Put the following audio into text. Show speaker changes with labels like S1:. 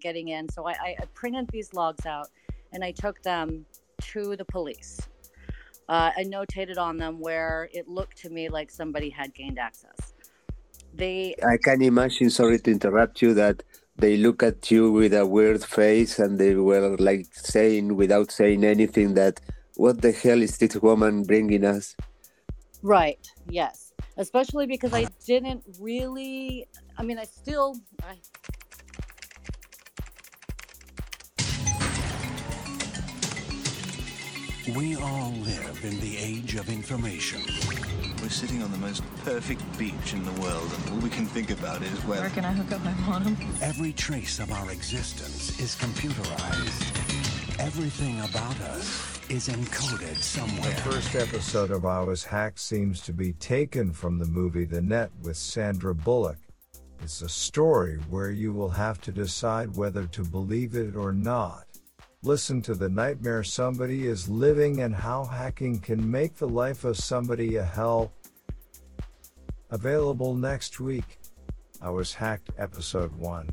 S1: getting in. So I, I printed these logs out and I took them to the police. Uh, I notated on them where it looked to me like somebody had gained access. They.
S2: I can imagine. Sorry to interrupt you. That they look at you with a weird face and they were like saying without saying anything that what the hell is this woman bringing us
S1: right yes especially because i didn't really i mean i still I,
S3: We all live in the age of information.
S4: We're sitting on the most perfect beach in the world, and all we can think about is where.
S5: Where can I hook up my modem?
S3: Every trace of our existence is computerized. Everything about us is encoded somewhere.
S6: The first episode of I Was Hacked seems to be taken from the movie The Net with Sandra Bullock. It's a story where you will have to decide whether to believe it or not. Listen to the nightmare somebody is living and how hacking can make the life of somebody a hell. Available next week. I was hacked episode 1.